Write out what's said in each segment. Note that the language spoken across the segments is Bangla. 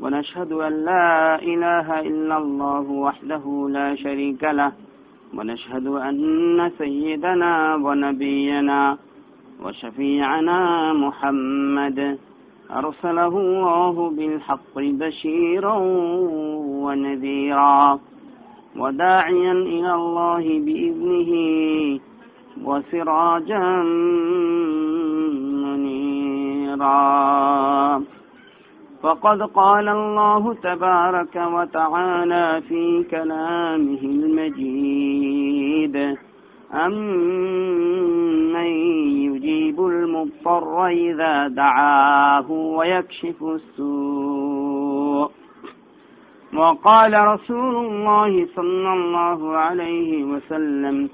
ونشهد أن لا إله إلا الله وحده لا شريك له ونشهد أن سيدنا ونبينا وشفيعنا محمد أرسله الله بالحق بشيرا ونذيرا وداعيا إلى الله بإذنه وسراجا منيرا. فقد قال الله تبارك وتعالى في كلامه المجيد. أمن يجيب المضطر إذا دعاه ويكشف السوء. وقال رسول الله صلى الله عليه وسلم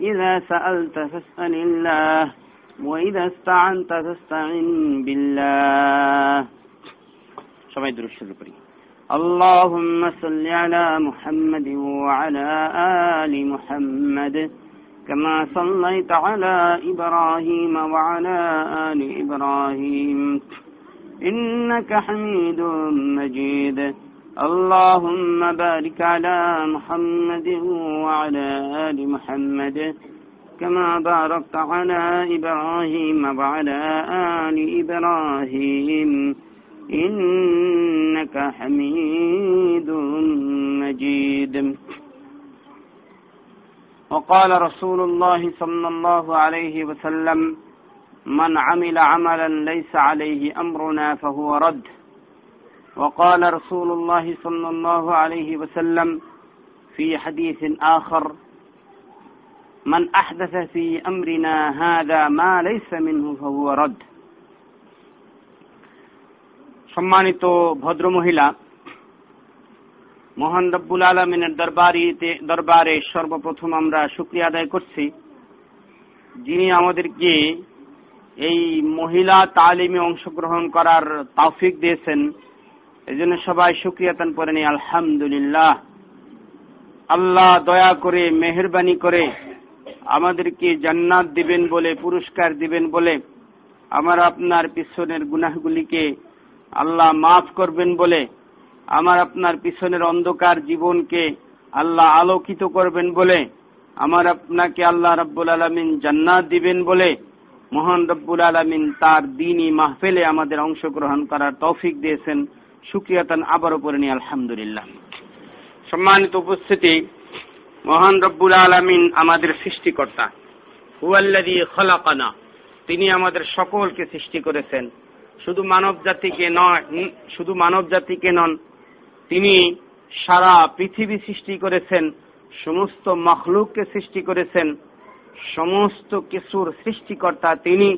إذا سألت فاسأل الله وإذا استعنت فاستعن بالله. সবাই দুরুদ করি اللهم صل على محمد وعلى آل محمد كما صليت على إبراهيم وعلى آل إبراهيم إنك حميد مجيد اللهم بارك على محمد وعلى آل محمد كما باركت على إبراهيم وعلى آل إبراهيم إنك حميد مجيد. وقال رسول الله صلى الله عليه وسلم من عمل عملا ليس عليه أمرنا فهو رد. وقال رسول الله صلى الله عليه وسلم في حديث آخر من أحدث في أمرنا هذا ما ليس منه فهو رد. সম্মানিত ভদ্র মহিলা মোহান রব্বুল আলমিনের দরবারিতে দরবারে সর্বপ্রথম আমরা শুক্রিয়া আদায় করছি। যিনি আমাদেরকে এই মহিলা তালিমে অংশগ্রহণ করার তাফিক দিয়েছেন এই জন্য সবাই সুক্রিয়াতান পরে নি আলহামদুলিল্লাহ। আল্লাহ দয়া করে, মেহরবানি করে আমাদেরকে জান্নাত দিবেন বলে, পুরস্কার দিবেন বলে, আমার আপনার পিছনের গুনাহগুলিকে আল্লাহ মাফ করবেন বলে আমার আপনার পিছনের অন্ধকার জীবনকে আল্লাহ আলোকিত করবেন বলে আমার আপনাকে আল্লাহ রব্বুল আলমিন জান্নাত দিবেন বলে মহান রব্বুল আলমিন তার দিনই মাহফেলে আমাদের অংশগ্রহণ করার তৌফিক দিয়েছেন। সুক্রিয়াতান আবারও পরে নি আলহামদুলিল্লাহ। সম্মানিত উপস্থিতি, মহান রব্বুল আলমিন আমাদের সৃষ্টিকর্তা। হুয়াল্লাদি খলাকানা, তিনি আমাদের সকলকে সৃষ্টি করেছেন। শুধু মানব জাতিকে নয় শুধু মানব জাতিকে নন, তিনি সারা পৃথিবী সৃষ্টি করেছেন, সমস্ত মখলুককে সৃষ্টি করেছেন, সমস্ত কিছুর সৃষ্টিকর্তা তিনি।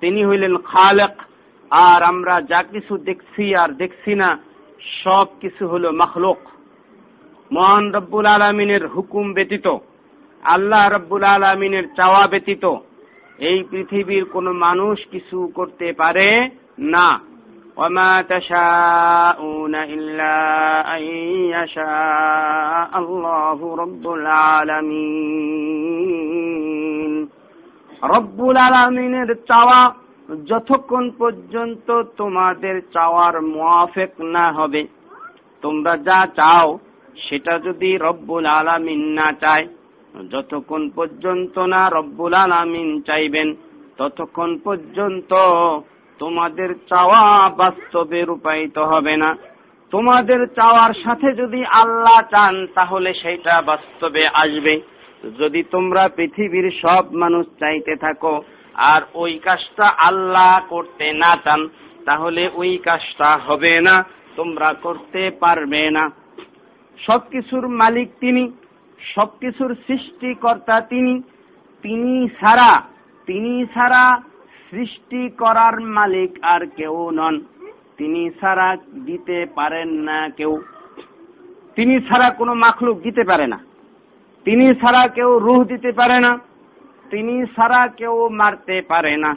তিনি হইলেন খালেক, আর আমরা যা কিছু দেখছি আর দেখছি না, সব কিছু হল মখলুক। মহান রব্বুল আলমিনের হুকুম ব্যতীত, আল্লাহ রব্বুল আলমিনের চাওয়া ব্যতীত এই পৃথিবীর কোন মানুষ কিছু করতে পারে না وما تشاءون إلا أن يشاء الله رب العالمين রব্বুল আলমিনের চাওয়া যতক্ষণ পর্যন্ত তোমাদের চাওয়ার মোয়াফেক না হবে তোমরা যা চাও সেটা যদি রব্বুল আলামিন না চায় যতক্ষণ পর্যন্ত না রব্বুল আলামিন চাইবেন, ততক্ষণ পর্যন্ত তোমাদের চাওয়া বাস্তবে রূপায়িত হবে না। তোমাদের চাওয়ার সাথে যদি আল্লাহ চান, তাহলে সেটা বাস্তবে আসবে। যদি তোমরা পৃথিবীর সব মানুষ চাইতে থাকো, আর ওই কাজটা আল্লাহ করতে না চান, তাহলে ওই কাজটা হবে না, তোমরা করতে পারবে না। সবকিছুর মালিক তিনি। সবকিছুর সৃষ্টিকর্তা তিনি। তিনি ছাড়া তিনি ছাড়া সৃষ্টি করার মালিক আর কেউ নন। তিনি ছাড়া দিতে পারেন না কেউ। তিনি ছাড়া কোনো মাখলুক দিতে পারে না। তিনি ছাড়া কেউ রুহ দিতে পারে না। তিনি ছাড়া কেউ মারতে পারে না।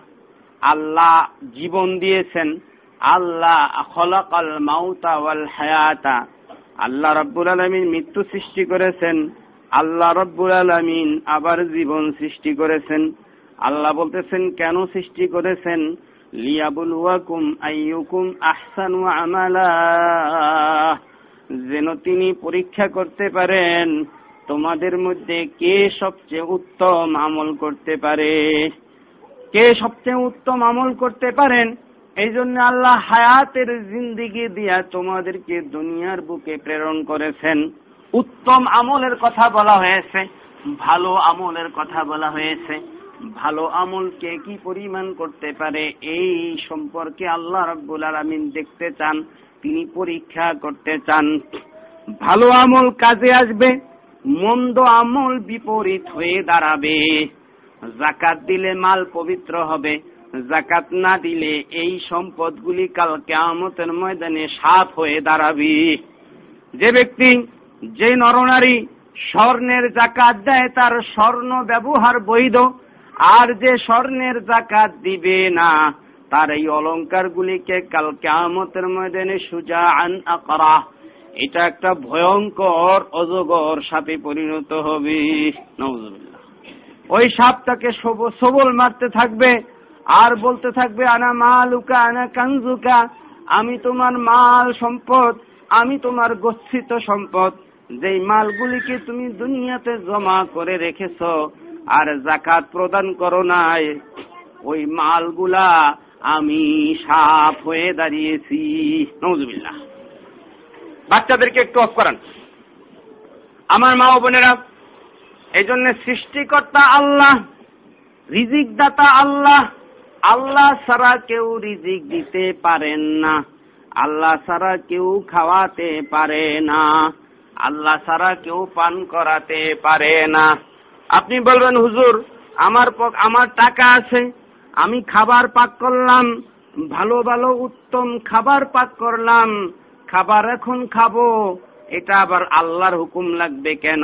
আল্লাহ জীবন দিয়েছেন। আল্লাহ খলাকাল মাউতা হায়াতা। আল্লাহ রব্বুল আলমিন মৃত্যু সৃষ্টি করেছেন। আল্লাহ রব্বুল আলমিন আবার জীবন সৃষ্টি করেছেন। আল্লাহ বলতেছেন, কেন সৃষ্টি করেছেন? লিয়াবুলুয়াকুম আইয়ুকুম আহসানু আমালা। যেন তিনি পরীক্ষা করতে পারেন, তোমাদের মধ্যে কে সবচেয়ে উত্তম আমল করতে পারে? কে সবচেয়ে উত্তম আমল করতে পারেন? এই জন্য আল্লাহ হায়াতের জিন্দিগি দিয়া তোমাদেরকে দুনিয়ার বুকে প্রেরণ করেছেন। উত্তম আমলের কথা বলা হয়েছে, ভালো আমলের কথা বলা হয়েছে। ভালো আমল কে কি পরিমাণ করতে পারে, এই সম্পর্কে আল্লাহ রব্বুল আলমিন দেখতে চান, তিনি পরীক্ষা করতে চান। ভালো আমল কাজে আসবে, মন্দ আমল বিপরীত হয়ে দাঁড়াবে। জাকাত দিলে মাল পবিত্র হবে জাকাত না দিলে এই সম্পদগুলি কাল কেয়ামতের ময়দানে সাপ হয়ে দাঁড়াবে। যে ব্যক্তি যে নরনারী স্বর্ণের জাকাত দেয়, তার স্বর্ণ ব্যবহার বৈধ। আর যে স্বর্ণের জাকাত দিবে না, তার এই অলঙ্কার গুলিকে কাল কেয়ামতের ময়দানে সুজা আন আকরা। এটা একটা ভয়ঙ্কর অজগর সাপে পরিণত হবে। ওই সাপটাকে সবল মারতে থাকবে আর বলতে থাকবে, আনা মালুকা, আনা কানজুকা। আমি তোমার মাল সম্পদ, আমি তোমার গচ্ছিত সম্পদ। যেই মালগুলিকে তুমি দুনিয়াতে জমা করে রেখেছ আর জাকাত প্রদান করো নাই, ওই মালগুলা আমি সাপ হয়ে দাঁড়িয়েছি। নজুবিল্লাহ বাচ্চাদেরকে একটু অফ করান। আমার মা বোনেরা এই জন্য সৃষ্টিকর্তা আল্লাহ রিজিক দাতা আল্লাহ আল্লাহ ছাড়া কেউ রিজিক দিতে পারেন না, আল্লাহ ছাড়া কেউ খাওয়াতে পারে না। আল্লাহ ছাড়া কেউ পান করাতে পারে না। আপনি বলবেন, হুজুর, আমার আমার টাকা আছে, আমি খাবার পাক করলাম, ভালো ভালো, উত্তম খাবার পাক করলাম, খাবার এখন খাব, এটা আবার আল্লাহর হুকুম লাগবে কেন?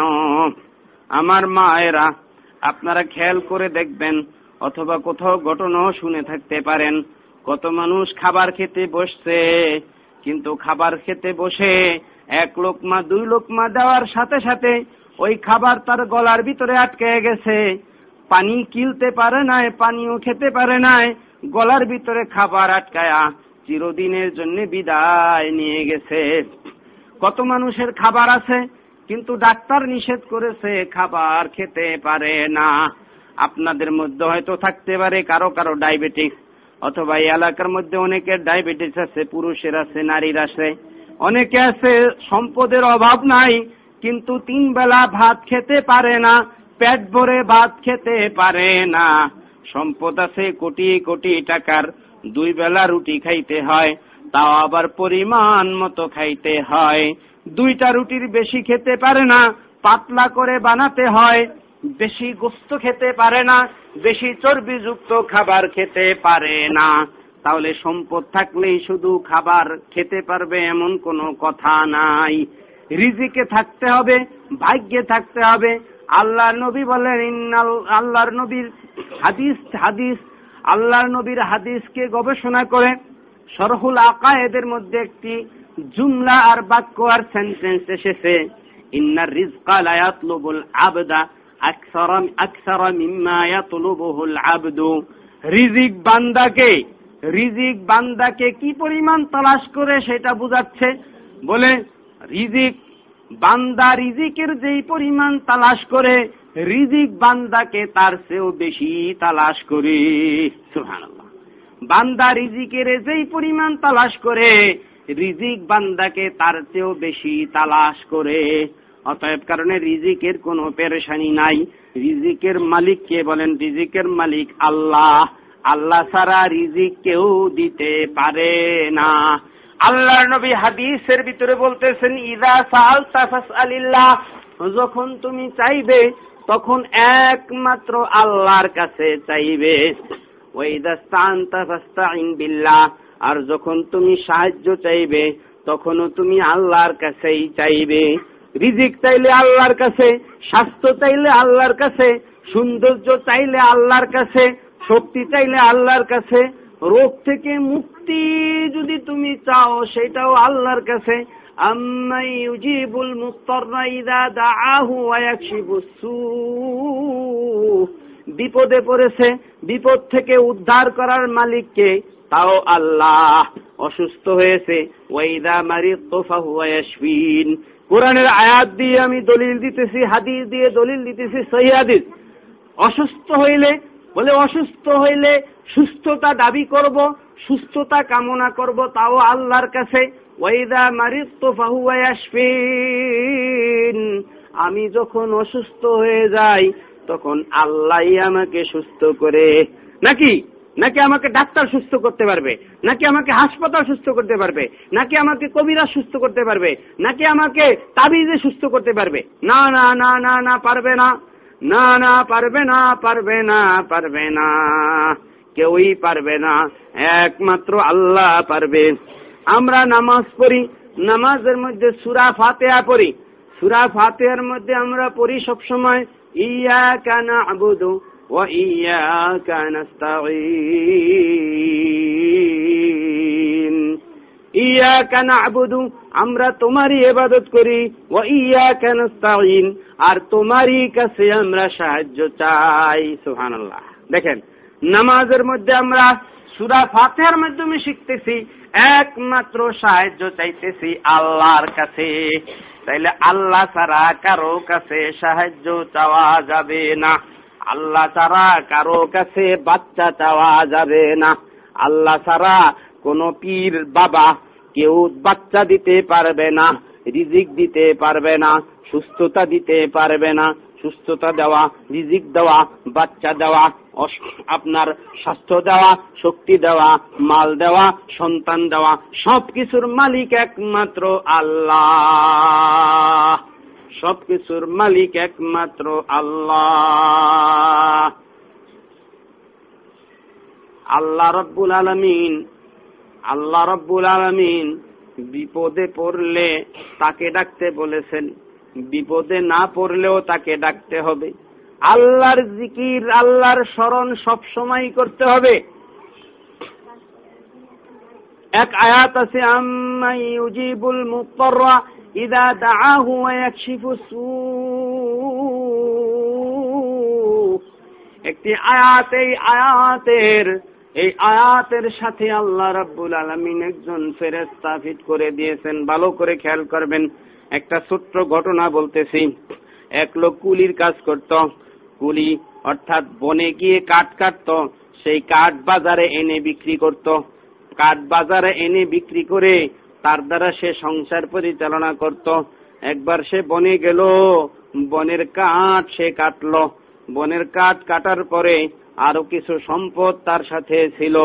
আমার মায়েরা, আপনারা খেয়াল করে দেখবেন, অথবা কোথাও ঘটনাও শুনে থাকতে পারেন, কত মানুষ খাবার খেতে বসছে, কিন্তু খাবার খেতে বসে এক লোকমা, দুই লোকমা দেওয়ার সাথে সাথে ওই খাবার তার গলার ভিতরে আটকে গেছে। পানি কিলতে পারে নাই, পানিও খেতে পারে নাই, গলার ভিতরে খাবার আটকায়া চিরদিনের জন্য বিদায় নিয়ে গেছে। কত মানুষের খাবার আছে, কিন্তু ডাক্তার নিষেধ করেছে, খাবার খেতে পারে না। আপনাদের মধ্যে হয়তো থাকতে পারে কারও কারও ডায়াবেটিস, অথবা এই এলাকার মধ্যে অনেকের ডায়াবেটিস আছে, পুরুষের আছে, নারীর আছে। অনেকে আছে, সম্পদের অভাব নাই, কিন্তু তিন বেলা ভাত খেতে পারে না, পেট ভরে ভাত খেতে পারে না। সম্পদ আছে কোটি কোটি টাকার, দুই বেলা রুটি খাইতে হয়, তাও আবার পরিমাণ মতো খাইতে হয়। দুইটা রুটির বেশি খেতে পারে না, পাতলা করে বানাতে হয়, বেশি গোস্ত খেতে পারে না, বেশি চর্বিযুক্ত খাবার খেতে পারে না। তাহলে সম্পদ থাকলেই শুধু খাবার খেতে পারবে এমন কোনো কথা নাই। রিজিকে থাকতে হবে, ভাগ্যে থাকতে হবে। আল্লাহ নবী বলেন আল্লাহর নবীর হাদিস হাদিস, আল্লাহর নবীর হাদিসকে গবেষণা করে সরহুল আকায়েদের মধ্যে একটি জুমলা আর বাক্য আর সেন্টেন্স এসেছে ইন্নার রিজকা লায়াতলুবুল আবদা আকসার আকসার মিম্মা ইয়াতলুবুহুল আবদু। রিজিক বান্দাকে রিজিক বান্দাকে কি পরিমাণ তালাশ করে সেটা বুঝাচ্ছে? বলে, রিজিক, বান্দা রিজিকের যেই পরিমাণ তালাশ করে, রিজিক বান্দাকে তার চেয়েও বেশি তালাশ করে। বান্দা রিজিকের যেই পরিমাণ তালাশ করে, রিজিক বান্দাকে তার চেয়েও বেশি তালাশ করে। অতএব কারণে রিজিকের কোনো পেরেশানি নাই। রিজিকের মালিক কে বলেন? রিজিকের মালিক আল্লাহ। আল্লাহ ছাড়া রিজিক কেউ দিতে পারে না। আল্লাহর নবী হাদিসের ভিতরে বলতেছেন, ইদা সাল আলিল্লাহ যখন তুমি চাইবে, তখন একমাত্র আল্লাহর কাছে চাইবে। বিল্লাহ। আর যখন তুমি সাহায্য চাইবে, তখনও তুমি আল্লাহর কাছেই চাইবে। রিজিক চাইলে আল্লাহর কাছে, স্বাস্থ্য চাইলে আল্লাহর কাছে, সৌন্দর্য চাইলে আল্লাহর কাছে শক্তি চাইলে আল্লাহর কাছে, রোগ থেকে মুক্তি যদি তুমি চাও, সেটাও আল্লাহর কাছে। বিপদে পড়েছে, বিপদ থেকে উদ্ধার করার মালিককে, তাও আল্লাহ অসুস্থ হয়েছে। ওয়াইদা মারি তোফা ইয়াশফিন। কোরআনের আয়াত দিয়ে আমি দলিল দিতেছি, হাদিস দিয়ে দলিল দিতেছি, সহি হাদিস। অসুস্থ হইলে বলে, অসুস্থ হইলে সুস্থতা দাবি করব, সুস্থতা কামনা করব তাও আল্লাহর কাছে। ওয়াইদা ইয়াশফিন। আমি যখন অসুস্থ হয়ে যাই, তখন আল্লাহই আমাকে সুস্থ করে। নাকি? নাকি আমাকে ডাক্তার সুস্থ করতে পারবে? নাকি আমাকে হাসপাতাল সুস্থ করতে পারবে? নাকি আমাকে কবিরা সুস্থ করতে পারবে? নাকি আমাকে তাবিজে সুস্থ করতে পারবে? না না না না না, পারবে না। না না পারবে না পারবে না পারবে না। কেউই পারবে না, একমাত্র আল্লাহ পারবে। আমরা নামাজ পড়ি, নামাজের মধ্যে সুরা ফাতেহা পড়ি। সুরা ফাতেহার মধ্যে আমরা পড়ি সবসময় ইয়া কানা আবুদু ও ইয়া কানাস্তাঈন ইয়া কেন আবুদু আমরা তোমারই এবাদত করি ও ইয়া কেন আর তোমারই কাছে আমরা সাহায্য চাই সুহান দেখেন, নামাজের মধ্যে আমরা সুরা ফাতেহার মাধ্যমে শিখতেছি, একমাত্র সাহায্য চাইতেছি আল্লাহর কাছে। তাইলে আল্লাহ ছাড়া কারও কাছে সাহায্য চাওয়া যাবে না। আল্লাহ ছাড়া কারও কাছে বাচ্চা চাওয়া যাবে না। আল্লাহ ছাড়া কোন পীর বাবা কেউ বাচ্চা দিতে পারবে না, রিজিক দিতে পারবে না, সুস্থতা দিতে পারবে না, সুস্থতা দেওয়া, রিজিক দেওয়া, বাচ্চা দেওয়া আপনার স্বাস্থ্য দেওয়া, শক্তি দেওয়া, মাল দেওয়া, সন্তান দেওয়া, সবকিছুর মালিক একমাত্র আল্লাহ। সবকিছুর মালিক একমাত্র আল্লাহ। আল্লাহ রব্বুল আলমিন আল্লাহ রব্বুল আলমিন বিপদে পড়লে তাকে ডাকতে বলেছেন। বিপদে না পড়লেও তাকে ডাকতে হবে। আল্লাহর জিকির, আল্লাহর স্মরণ সব সময় করতে হবে। এক আয়াত আছে আম্মাই ইউজিবুল মুত্তাররা ইদা দাআহু ওয়া ইয়াকশিফু একটি আয়াত, এই আয়াতের এই আয়াতের সাথে আল্লাহ রাব্বুল আলামিন একজন ফেরেশতা ফিট করে দিয়েছেন। ভালো করে খেয়াল করবেন, একটা ছোট্ট ঘটনা বলতেছি। এক লোক কুলির কাজ করত। কুলি অর্থাৎ বনে গিয়ে কাঠ কাটত, সেই কাঠ বাজারে এনে বিক্রি করত। কাঠ বাজারে এনে বিক্রি করে তার দ্বারা সে সংসার পরিচালনা করত। একবার সে বনে গেল, বনের কাঠ সে কাটল। বনের কাঠ কাটার পরে আরও কিছু সম্পদ তার সাথে ছিল।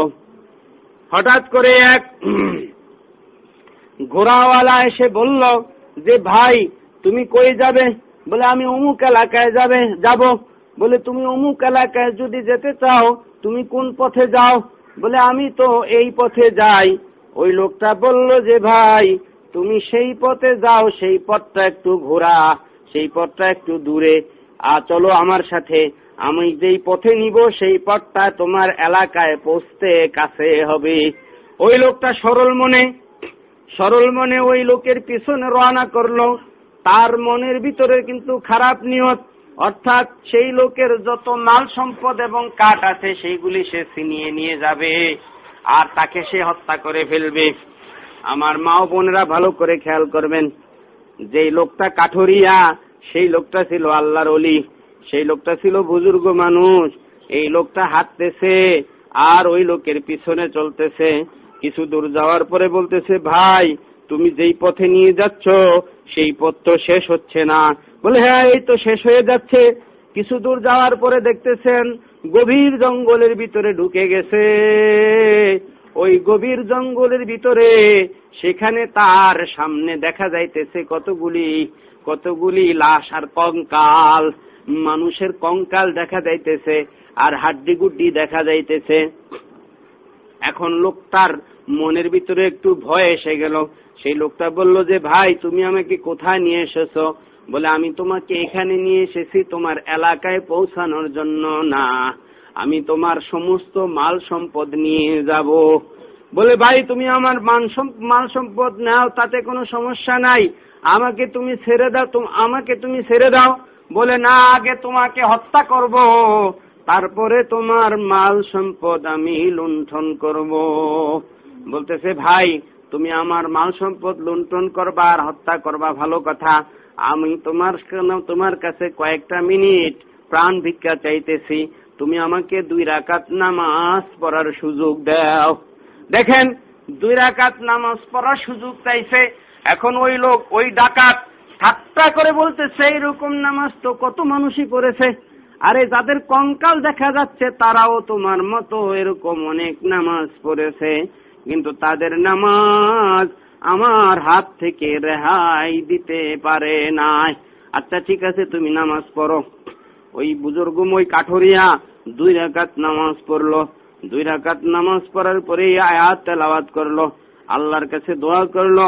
হঠাৎ করে এক ঘোড়াওয়ালা এসে বলল, যে ভাই, তুমি কই যাবে? বলে, আমি অমুক এলাকায় যাবে, যাব। বলে, তুমি অমুক এলাকায় যদি যেতে চাও, তুমি কোন পথে যাও? বলে, আমি তো এই পথে যাই। ওই লোকটা বলল, যে ভাই, তুমি সেই পথে যাও, সেই পথটা একটু ঘোরা, সেই পথটা একটু দূরে। আর চলো আমার সাথে। আমি যেই পথে নিব, সেই পথটা তোমার এলাকায় পৌঁছতে কাছে হবে। ওই লোকটা সরল মনে সরল মনে ওই লোকের পিছনে রওনা করল। তার মনের ভিতরে কিন্তু খারাপ নিয়ত, অর্থাৎ সেই লোকের যত মাল সম্পদ এবং কাঠ আছে, সেইগুলি সে ছিনিয়ে নিয়ে যাবে আর তাকে সে হত্যা করে ফেলবে। আমার মা বোনেরা ভালো করে খেয়াল করবেন, যেই লোকটা কাঠরিয়া, সেই লোকটা ছিল আল্লাহর অলি সেই লোকটা ছিল বুজুর্গ মানুষ। এই লোকটা হাঁটতেছে আর ওই লোকের পিছনে চলতেছে। কিছু দূর যাওয়ার পরে বলতেছে, ভাই, তুমি যেই পথে নিয়ে যাচ্ছ, সেই পথ তো শেষ হচ্ছে না। বলে হ্যাঁ এই তো শেষ হয়ে যাচ্ছে। কিছু দূর যাওয়ার পরে দেখতেছেন গভীর জঙ্গলের ভিতরে ঢুকে গেছে। ওই গভীর জঙ্গলের ভিতরে সেখানে তার সামনে দেখা যাইতেছে কতগুলি কতগুলি লাশ আর কঙ্কাল। মানুষের কঙ্কাল দেখা যাইতেছে আর হাড্ডি গুড্ডি দেখা যাইতেছে। এখন লোকটার মনের ভিতরে একটু ভয় এসে গেল। সেই লোকটা বলল যে, ভাই, তুমি আমাকে কোথায় নিয়ে এসেছ? বলে, আমি তোমাকে এখানে নিয়ে এসেছি তোমার এলাকায় পৌঁছানোর জন্য না। আমি তোমার সমস্ত মাল সম্পদ নিয়ে যাব। বলে, ভাই, তুমি আমার মাল সম্পদ নাও, তাতে কোনো সমস্যা নাই। আমাকে তুমি ছেড়ে দাও আমাকে তুমি ছেড়ে দাও। বলে, না, আগে তোমাকে হত্যা করব, তারপরে তোমার মাল সম্পদ আমি লুণ্ঠন করব। বলতেছে, ভাই, তুমি আমার মাল সম্পদ লুণ্ঠন করবা আর হত্যা করবা, ভালো কথা। আমি তোমার তোমার কাছে কয়েকটা মিনিট প্রাণ ভিক্ষা চাইতেছি। তুমি আমাকে দুই রাকাত নামাজ পড়ার সুযোগ দাও। দেখেন, দুই রাকাত নামাজ পড়ার সুযোগ চাইছে। এখন ওই লোক, ওই ডাকাত ঠাট্টা করে বলতেছে এইরকম নামাজ তো কত মানুষই পড়েছে। আরে যাদের কঙ্কাল দেখা যাচ্ছে, তারাও তোমার মতো এরকম অনেক নামাজ পড়েছে। কিন্তু তাদের নামাজ আমার হাত থেকে রেহাই দিতে পারে নাই। আচ্ছা ঠিক আছে, তুমি নামাজ পড়ো। ওই বুজুর্গ ওই কাঠরিয়া দুই রাকাত নামাজ পড়ল। দুই রাকাত নামাজ পড়ার পরে আয়াত তেলাওয়াত করল। আল্লাহর কাছে দোয়া করল।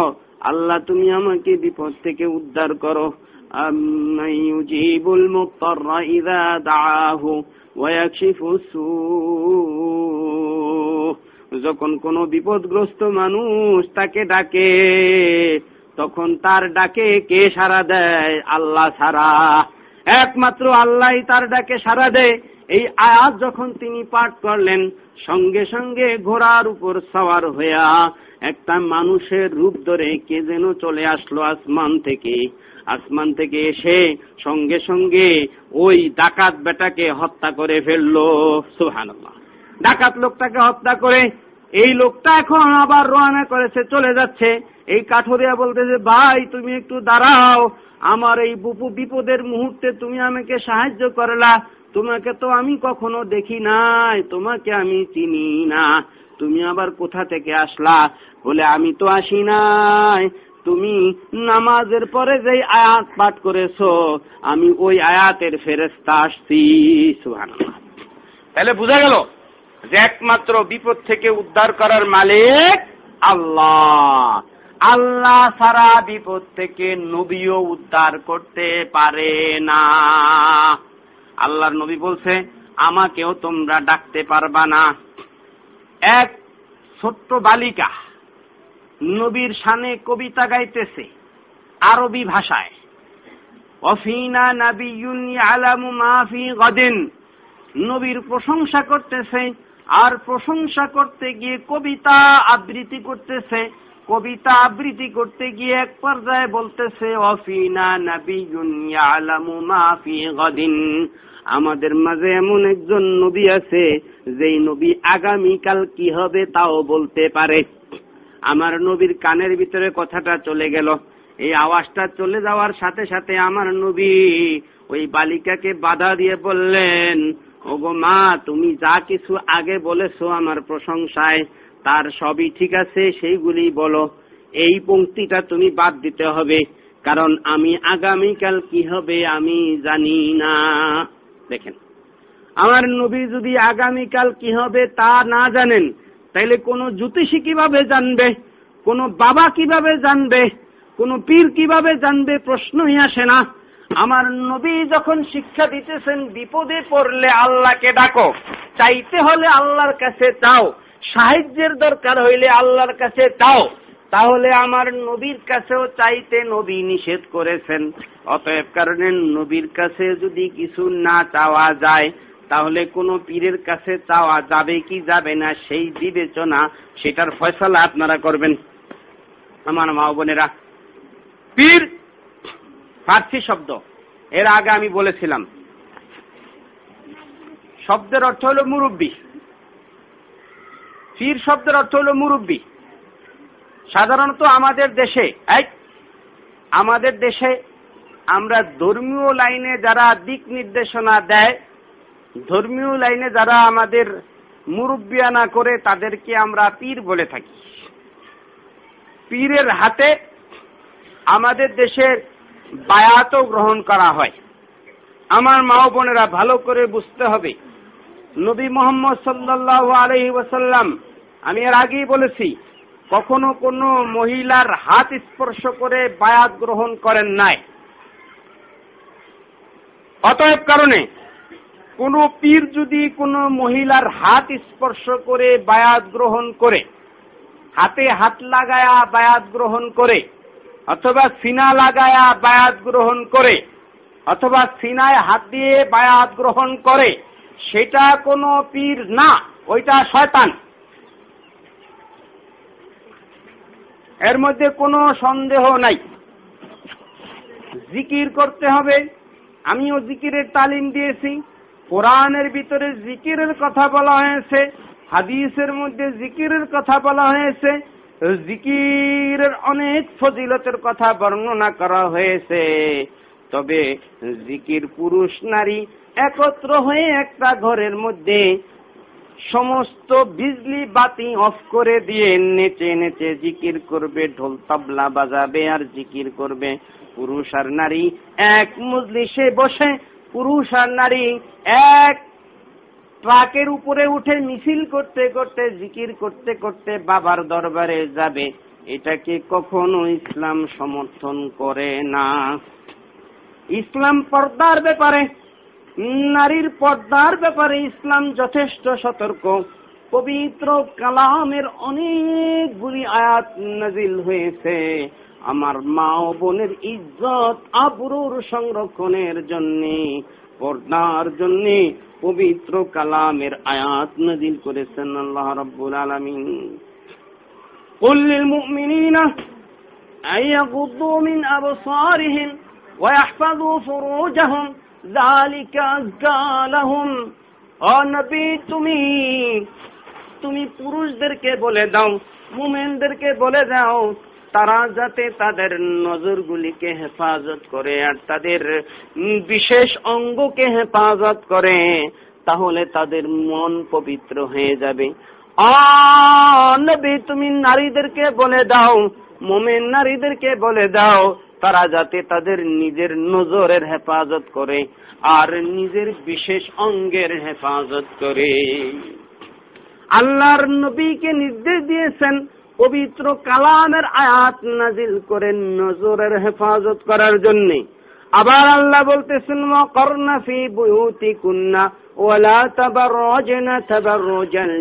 আল্লাহ, তুমি আমাকে বিপদ থেকে উদ্ধার করো। ইউজিবুল মুক্তাররা ইযা দাআহু ওয়া ইয়াকশিফু যখন কোনো বিপদগ্রস্ত মানুষ তাকে ডাকে, তখন তার ডাকে কে সারা দেয়? আল্লাহ সারা একমাত্র আল্লাহ তার ডাকে সারা দেয়। এই আয়াত যখন তিনি পাঠ করলেন, সঙ্গে সঙ্গে ঘোড়ার উপর সওয়ার হইয়া একটা মানুষের রূপ ধরে কে যেন চলে আসলো আসমান থেকে। আসমান থেকে এসে সঙ্গে সঙ্গে ওই ডাকাত বেটাকে হত্যা করে ফেলল। সুহান ডাকাত লোকটাকে হত্যা করে এই লোকটা এখন আবার রোয়ানা করেছে, চলে যাচ্ছে। এই কাঠরিয়া বলতেছে ভাই, তুমি একটু দাঁড়াও। আমার এই বুপু বিপদের মুহূর্তে তুমি আমাকে সাহায্য করলা। তোমাকে তো আমি কখনো দেখি নাই, তোমাকে আমি চিনি না। তুমি আবার কোথা থেকে আসলা? বলে, আমি তো আসি নাই। তুমি নামাজের পরে যে আয়াত পাঠ করেছ, আমি ওই আয়াতের ফেরেস্তা আসছি। সুহান তাহলে বোঝা গেল? যে একমাত্র বিপদ থেকে উদ্ধার করার মালিক আল্লাহ। আল্লাহ সারা বিপদ থেকে নবীও উদ্ধার করতে পারে না। আল্লাহর নবী বলছে, আমাকেও তোমরা ডাকতে পারবা না। এক ছোট্ট বালিকা নবীর সানে কবিতা গাইতেছে আরবি ভাষায়। অফিনা নাবিয়ুন আলামু মাফি গদিন। নবীর প্রশংসা করতেছে আর প্রশংসা করতে গিয়ে কবিতা আবৃত্তি করতেছে। কবিতা আবৃত্তি করতে গিয়ে এক পর্যায়ে বলতেছে, অফিনা গাদিন। আমাদের মাঝে এমন একজন নবী আছে, যেই নবী আগামীকাল কি হবে তাও বলতে পারে। আমার নবীর কানের ভিতরে কথাটা চলে গেল। এই আওয়াজটা চলে যাওয়ার সাথে সাথে আমার নবী ওই বালিকাকে বাধা দিয়ে বললেন ওগো মা, তুমি যা কিছু আগে বলেছ আমার প্রশংসায়, তার সবই ঠিক আছে, সেইগুলি বলো। এই পঙ্ক্তিটা তুমি বাদ দিতে হবে, কারণ আমি আগামীকাল কি হবে আমি জানি না। দেখেন, আমার নবী যদি আগামীকাল কি হবে তা না জানেন, তাইলে কোন জ্যোতিষী কীভাবে জানবে? কোন বাবা কীভাবে জানবে? কোন পীর কীভাবে জানবে? প্রশ্নই আসে না। আমার নবী যখন শিক্ষা দিতেছেন, বিপদে পড়লে আল্লাহকে ডাকো। চাইতে হলে আল্লাহর কাছে চাও। সাহায্যের দরকার হইলে আল্লাহর কাছে চাও। তাহলে আমার নবীর কাছেও চাইতে নবী নিষেধ করেছেন। অতএব কারণে নবীর কাছে যদি কিছু না চাওয়া যায়, তাহলে কোন পীরের কাছে চাওয়া যাবে কি যাবে না সেই বিবেচনা, সেটার ফয়সলা আপনারা করবেন। আমার মা বোনেরা, পীর ফার্সি শব্দ। এর আগে আমি বলেছিলাম। শব্দের অর্থ হল মুরব্বী। পীর শব্দের অর্থ হল মুরব্বী। সাধারণত আমাদের দেশে এক আমাদের দেশে আমরা ধর্মীয় লাইনে যারা দিক নির্দেশনা দেয়, ধর্মীয় লাইনে যারা আমাদের মুরব্বিয়ানা করে তাদেরকে আমরা পীর বলে থাকি। পীরের হাতে আমাদের দেশের বায়াতও গ্রহণ করা হয়। আমার মা বোনেরা ভালো করে বুঝতে হবে। নবী মোহাম্মদ সাল্লাহ আলহি ওসাল্লাম আমি এর আগেই বলেছি, কখনো কোনো মহিলার হাত স্পর্শ করে বায়াত গ্রহণ করেন নাই। অতএব কারণে কোন পীর যদি কোনো মহিলার হাত স্পর্শ করে বায়াত গ্রহণ করে, হাতে হাত লাগায়া বায়াত গ্রহণ করে অথবা সিনা লাগায়া বায়াত গ্রহণ করে, অথবা সিনায় হাত দিয়ে বায়াত গ্রহণ করে, সেটা কোনো পীর না, ওইটা শয়তান। এর মধ্যে কোনো সন্দেহ নাই। জিকির করতে হবে। আমিও জিকিরের তালিম দিয়েছি। কোরআনের ভিতরে জিকিরের কথা বলা হয়েছে, হাদিসের মধ্যে জিকিরের কথা বলা হয়েছে। জিকিরের অনেক ফজিলতের কথা বর্ণনা করা হয়েছে। তবে জিকির পুরুষ নারী একত্র হয়ে একটা ঘরের মধ্যে সমস্ত বিজলি বাতি অফ করে দিয়ে নেচে নেচে জিকির করবে, ঢোল তাবলা বাজাবে আর জিকির করবে। পুরুষ আর নারী এক মজলিসে বসে, পুরুষ আর নারী এক ট্রাকের উপরে উঠে মিছিল করতে করতে, জিকির করতে করতে বাবার দরবারে যাবে। এটাকে কখনো ইসলাম সমর্থন করে না। ইসলাম পর্দার ব্যাপারে, নারীর পর্দার ব্যাপারে ইসলাম যথেষ্ট সতর্ক। পবিত্র কালামের অনেকগুলি আয়াত নাজিল হয়েছে। আমার মা ও বোনের ইজ্জত আবরুর সংরক্ষণের জন্য, পর্দার জন্য পবিত্র কালামের আয়াত নাজিল করেছেন আল্লাহ রাব্বুল আলামিন قل للمؤمنين أن يغضوا من أبصارهم ويحفظوا فروجهم ذلك أزكى لهم নবী তুমি তুমি পুরুষদেরকে বলে দাও মুমেনদেরকে বলে দাও তারা যাতে তাদের নজরগুলিকে হেফাজত করে আর তাদের বিশেষ অঙ্গকে হেফাজত করে, তাহলে তাদের মন পবিত্র হয়ে যাবে। নবী, তুমি নারীদেরকে বলে দাও, মোমেন নারীদেরকে বলে দাও, তারা যাতে তাদের নিজের নজরের হেফাজত করে আর নিজের বিশেষ অঙ্গের হেফাজত করে। আল্লাহর নবীকে নির্দেশ দিয়েছেন পবিত্র কালামের আয়াত নাজিল করেন নজরের হেফাজত করার জন্য। আবার আল্লাহ বলতেছেন করনা ফি কুন্না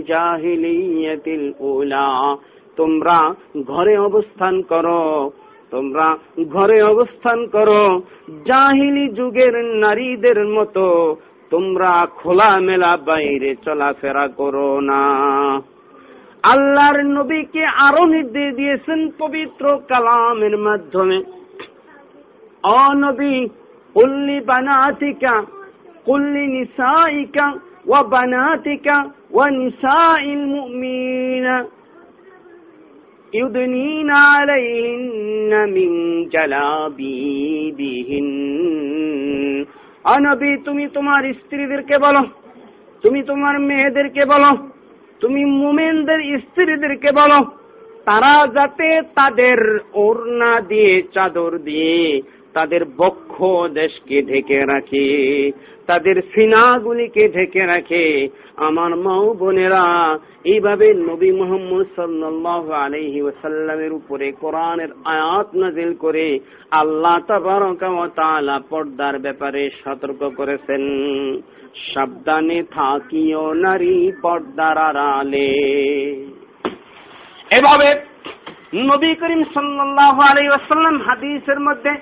জাহিলিয়াতিল তোমরা ঘরে অবস্থান করো, তোমরা ঘরে অবস্থান করো। জাহিলি যুগের নারীদের মতো তোমরা খোলা মেলা বাইরে চলাফেরা করো না। আল্লাহর নবীকে আরো নির্দেশ দিয়েছেন পবিত্র কালামের মাধ্যমে অনবী কুল্লি বানাতিকা কুল্লি নিসাইকা ওয়া বানাতিকা ওয়া নিসাইল মুমিনা يدنين عليهن من جلابيبهن অনবী তুমি তোমার স্ত্রীদেরকে বলো তুমি তোমার মেয়েদেরকে বলো তুমি মুমেনদের স্ত্রীদেরকে বলো তারা যাতে তাদের ওড়না দিয়ে চাদর দিয়ে তাদের বক্ষ দেশকে ঢেকে রাখে, তাদের সিনাগুলিকে ঢেকে রাখে। আমার মাও বোনেরা, এইভাবে নবী মোহাম্মদ সাল্লাহ আলহি ওসাল্লামের উপরে কোরআনের আয়াত নাজিল করে আল্লাহ তালা পর্দার ব্যাপারে সতর্ক করেছেন। সাবধানে থাকিও নারী পর্দার আড়ালে। এভাবে নবী করিম সাল্লাহ আলী ওসাল্লাম হাদিসের মধ্যে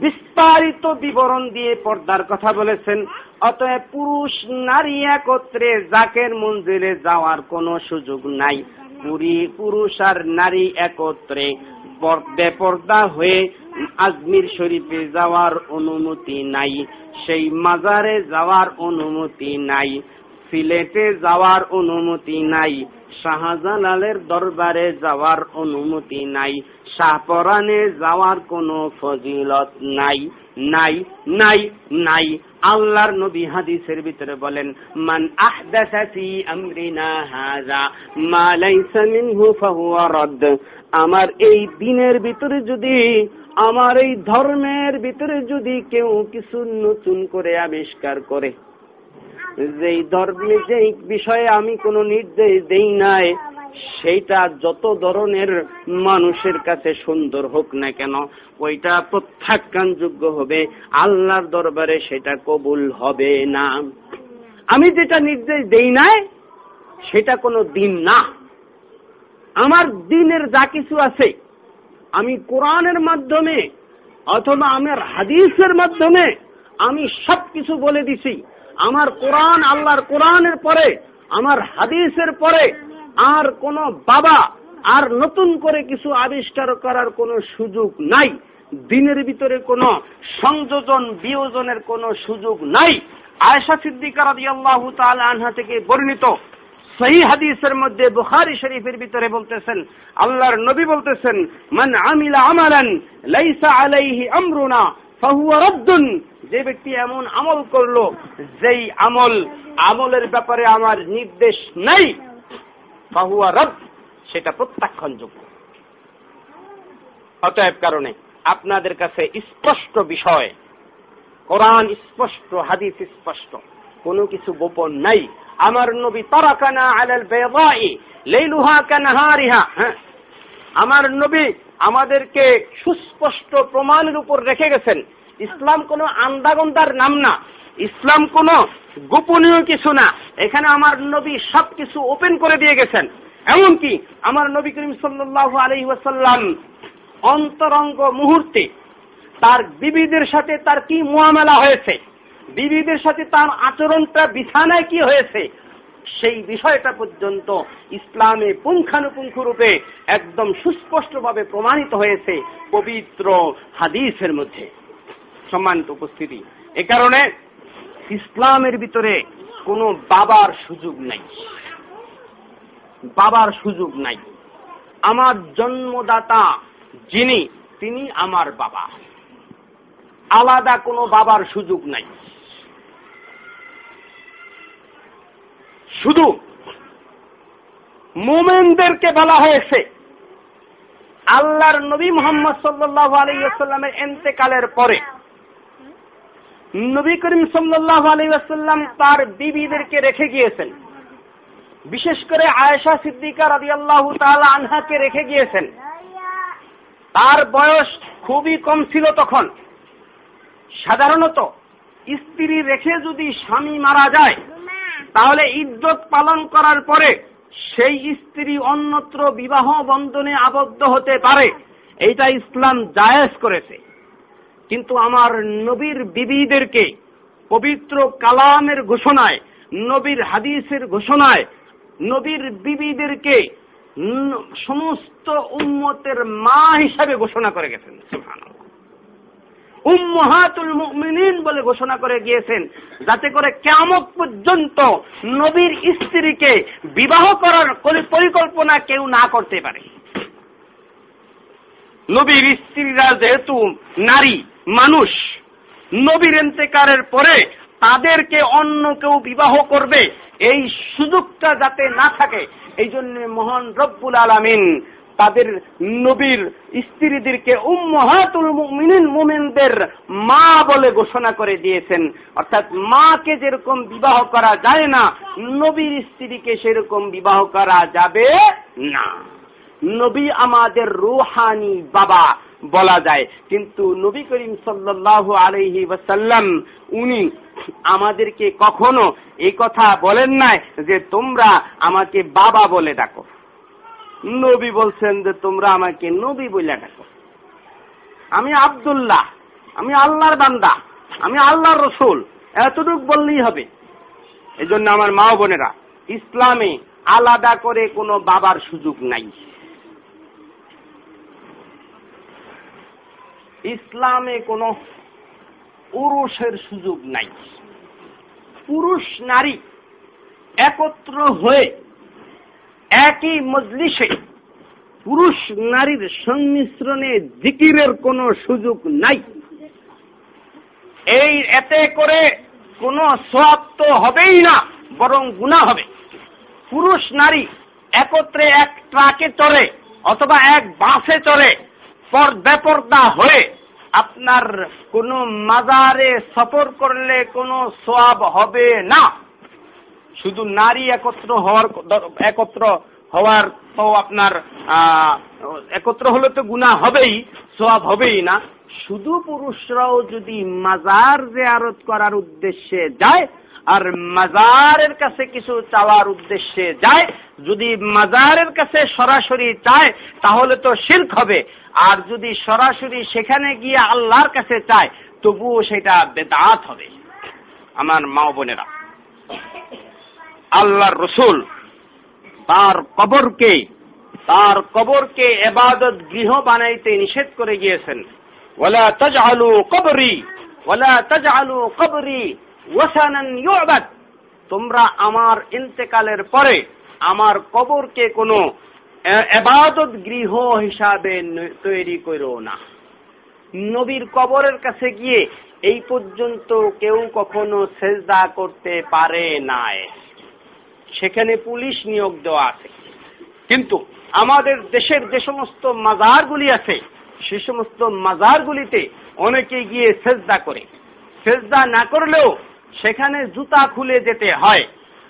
বিস্তারিত বিবরণ দিয়ে পর্দার কথা বলেছেন। অতএব পুরুষ, নারী একত্রে জাকের মন্দিরে যাওয়ার কোনো সুযোগ নাই। পুরী পুরুষ আর নারী একত্রে বেপর্দা হয়ে আজমির শরীফে যাওয়ার অনুমতি নাই। সেই মাজারে যাওয়ার অনুমতি নাই। সিলেটে যাওয়ার অনুমতি নাই। শাহজালালের দরবারে যাওয়ার অনুমতি নাই। শাহপরানে যাওয়ার কোনো ফজিলত নাই। নাই নাই নাই। আল্লাহর নবী হাদিসের ভিতরে বলেন, মান আহদাসা ফি আমরিনা হাযা, মা লাইসা মিনহু ফাহুয়া রাদ। আমার এই দিনের ভিতরে যদি, আমার এই ধর্মের ভিতরে যদি কেউ কিছু নতুন করে আবিষ্কার করে যেই ধর্মে যেই বিষয়ে আমি কোনো নির্দেশ দেই নাই, সেইটা যত ধরনের মানুষের কাছে সুন্দর হোক না কেন, ওইটা প্রত্যাখ্যানযোগ্য হবে, আল্লাহর দরবারে সেটা কবুল হবে না। আমি যেটা নির্দেশ দেই নাই, সেটা কোনো দিন না। আমার দিনের যা কিছু আছে, আমি কোরআনের মাধ্যমে অথবা আমার হাদিসের মাধ্যমে আমি সব কিছু বলে দিছি। আমার কোরআন আল্লাহর কোরআনের পরে, আমার হাদিসের পরে আর কোন বাবা আর নতুন করে কিছু আবিষ্কার করার কোনো সুযোগ নাই। দিনের ভিতরে কোনো সংযোজন, বিয়োজনের কোনো সুযোগ নাই। আয়সা সিদ্দিকা রাদিয়াল্লাহু তাআলা আনহা থেকে বর্ণিত সহি হাদিসের মধ্যে বুখারি শরীফের ভিতরে বলতেছেন, আল্লাহর নবী বলতেছেন, মান আমিলা আমালান, লাইসা আলাইহি আমরুনা। ফাহুয়া যে ব্যক্তি এমন আমল করল, যেই আমল, আমলের ব্যাপারে আমার নির্দেশ নাই, ফাহুয়া রদ সেটা প্রত্যাখ্যানযোগ্য। অতএব কারণে আপনাদের কাছে স্পষ্ট বিষয়, কোরআন স্পষ্ট, হাদিস স্পষ্ট, কোনো কিছু গোপন নাই। আমার নবী তারাকানা আলাল বেদাই, লেইলুহা কানাহারিহা হ্যাঁ। আমার নবী আমাদেরকে সুস্পষ্ট প্রমাণের উপর রেখে গেছেন। ইসলাম কোনো আন্দাগন্দার নাম না। ইসলাম কোনো গোপনীয় কিছু না। এখানে আমার নবী সব কিছু ওপেন করে দিয়ে গেছেন। এমনকি আমার নবী করিম সাল্লাহ আলহি ওয়াসাল্লাম অন্তরঙ্গ মুহূর্তে তার বিবিদের সাথে তার কি মোয়ামেলা হয়েছে? বিবিদের সাথে তার আচরণটা বিছানায় কি হয়েছে? সেই বিষয়টা পর্যন্ত ইসলামে পুঙ্খানুপুঙ্খ রূপে একদম সুস্পষ্টভাবে প্রমাণিত হয়েছে পবিত্র হাদিসের মধ্যে। সম্মানিত উপস্থিতি, এ কারণে ইসলামের ভিতরে কোনো বাবার সুযোগ নাই। বাবার সুযোগ নাই। আমার জন্মদাতা যিনি, তিনি আমার বাবা। আলাদা কোনো বাবার সুযোগ নাই। শুধু মোমেনদেরকে বলা হয়েছে, আল্লাহর নবী মোহাম্মদ সাল্লাহ আলাইসাল্লামের এন্তেকালের পরে। নবী করিম সাল্লাহ আলাইসাল্লাম তার বিবিদেরকে রেখে গিয়েছেন। বিশেষ করে আয়েশা সিদ্দিকা রাজি আল্লাহ আনহাকে রেখে গিয়েছেন। তার বয়স খুবই কম ছিল তখন। সাধারণত স্ত্রী রেখে যদি স্বামী মারা যায় তাহলে ইজ্জত পালন করার পরে সেই স্ত্রী অন্যত্র বিবাহ বন্ধনে আবদ্ধ হতে পারে। এইটা ইসলাম জায়েজ করেছে। কিন্তু আমার নবীর বিবিদেরকে পবিত্র কালামের ঘোষণায়, নবীর হাদিসের ঘোষণায়, নবীর বিবিদেরকে সমস্ত উম্মতের মা হিসাবে ঘোষণা করে গেছেন উম্মহাতুল মুমিনিন বলে ঘোষণা করে গিয়েছেন যাতে করে কেমন পর্যন্ত নবীর স্ত্রীকে বিবাহ করার পরিকল্পনা কেউ না করতে পারে। নবীর স্ত্রীরা যেহেতু নারী, মানুষ, নবীর এন্তেকারের পরে তাদেরকে অন্য কেউ বিবাহ করবে, এই সুযোগটা যাতে না থাকে এই জন্য মহান রব্বুল আলমিন তাদের নবীর স্ত্রীদেরকে উম্মহাতুল মুমিনিন মুমিনদের মা বলে ঘোষণা করে দিয়েছেন। অর্থাৎ মাকে যেরকম বিবাহ করা যায় না, নবীর স্ত্রীকে সেরকম বিবাহ করা যাবে না। নবী আমাদের রুহানি বাবা বলা যায়। কিন্তু নবী করিম সাল্লাহ আলহি ওয়াসাল্লাম, উনি আমাদেরকে কখনো এই কথা বলেন নাই যে তোমরা আমাকে বাবা বলে ডাকো। নবী বলছেন যে, তোমরা আমাকে নবী বলে ডাকো। আমি আবদুল্লাহ, আমি আল্লাহর বান্দা, আমি আল্লাহর রসুল। এতটুক বললেই হবে। এই জন্য আমার মা বোনেরা, ইসলামে আলাদা করে কোনো বাবার সুযোগ নাই। ইসলামে কোনো পুরুষের সুযোগ নাই। পুরুষ নারী একত্র হয়ে একই মজলিসে পুরুষ নারীর সংমিশ্রণে জিকিরের কোনো সুযোগ নাই। এই এতে করে কোনো সব তো হবেই না, বরং গুণা হবে। পুরুষ নারী একত্রে এক ট্রাকে চলে অথবা এক বাসে চলে বেপর্দা হয়ে আপনার কোন মাজারে সফর করলে কোনো সোয়াব হবে না। শুধু নারী একত্র হওয়ার একত্র হওয়ার তো আপনার একত্র হলে তো গুণা হবেই সব হবেই না। শুধু পুরুষরাও যদি মাজার জেয়ারত করার উদ্দেশ্যে যায়, আর মাজারের কাছে কিছু চাওয়ার উদ্দেশ্যে যায়, যদি মাজারের কাছে সরাসরি চায়, তাহলে তো শির্ক হবে। আর যদি সরাসরি সেখানে গিয়ে আল্লাহর কাছে চায়, তবুও সেটা বেদাত হবে। আমার মা বোনেরা। আল্লাহর রসুল। তার কবরকে তার কবরকে এবাদত গৃহ বানাইতে নিষেধ করে গিয়েছেন। ওলা তাজ আলু কবরি ওলা তাজ আলু কবরি ওয়াসানান ইউবাদ। তোমরা আমার ইন্তেকালের পরে আমার কবরকে কোনো এবাদত গৃহ হিসাবে তৈরি করো না। নবীর কবরের কাছে গিয়ে এই পর্যন্ত কেউ কখনো সেজদা করতে পারে নাই। সেখানে পুলিশ নিয়োগ দেওয়া আছে। কিন্তু আমাদের দেশের যে সমস্ত মাজারগুলি আছে, সে সমস্ত মাজারগুলিতে অনেকে গিয়ে সেজদা করে। সেজদা না করলেও সেখানে জুতা খুলে যেতে হয়।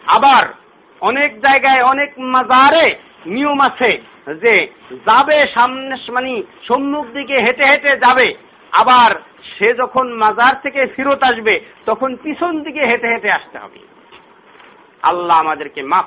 আবার অনেক জায়গায় অনেক মাজারে নিয়ম আছে যে যাবে সামনে মানে সম্মুখ দিকে হেঁটে হেঁটে যাবে। আবার সে যখন মাজার থেকে ফিরত আসবে, তখন পিছন দিকে হেঁটে হেঁটে আসতে হবে। আল্লাহ আমাদেরকে মাফ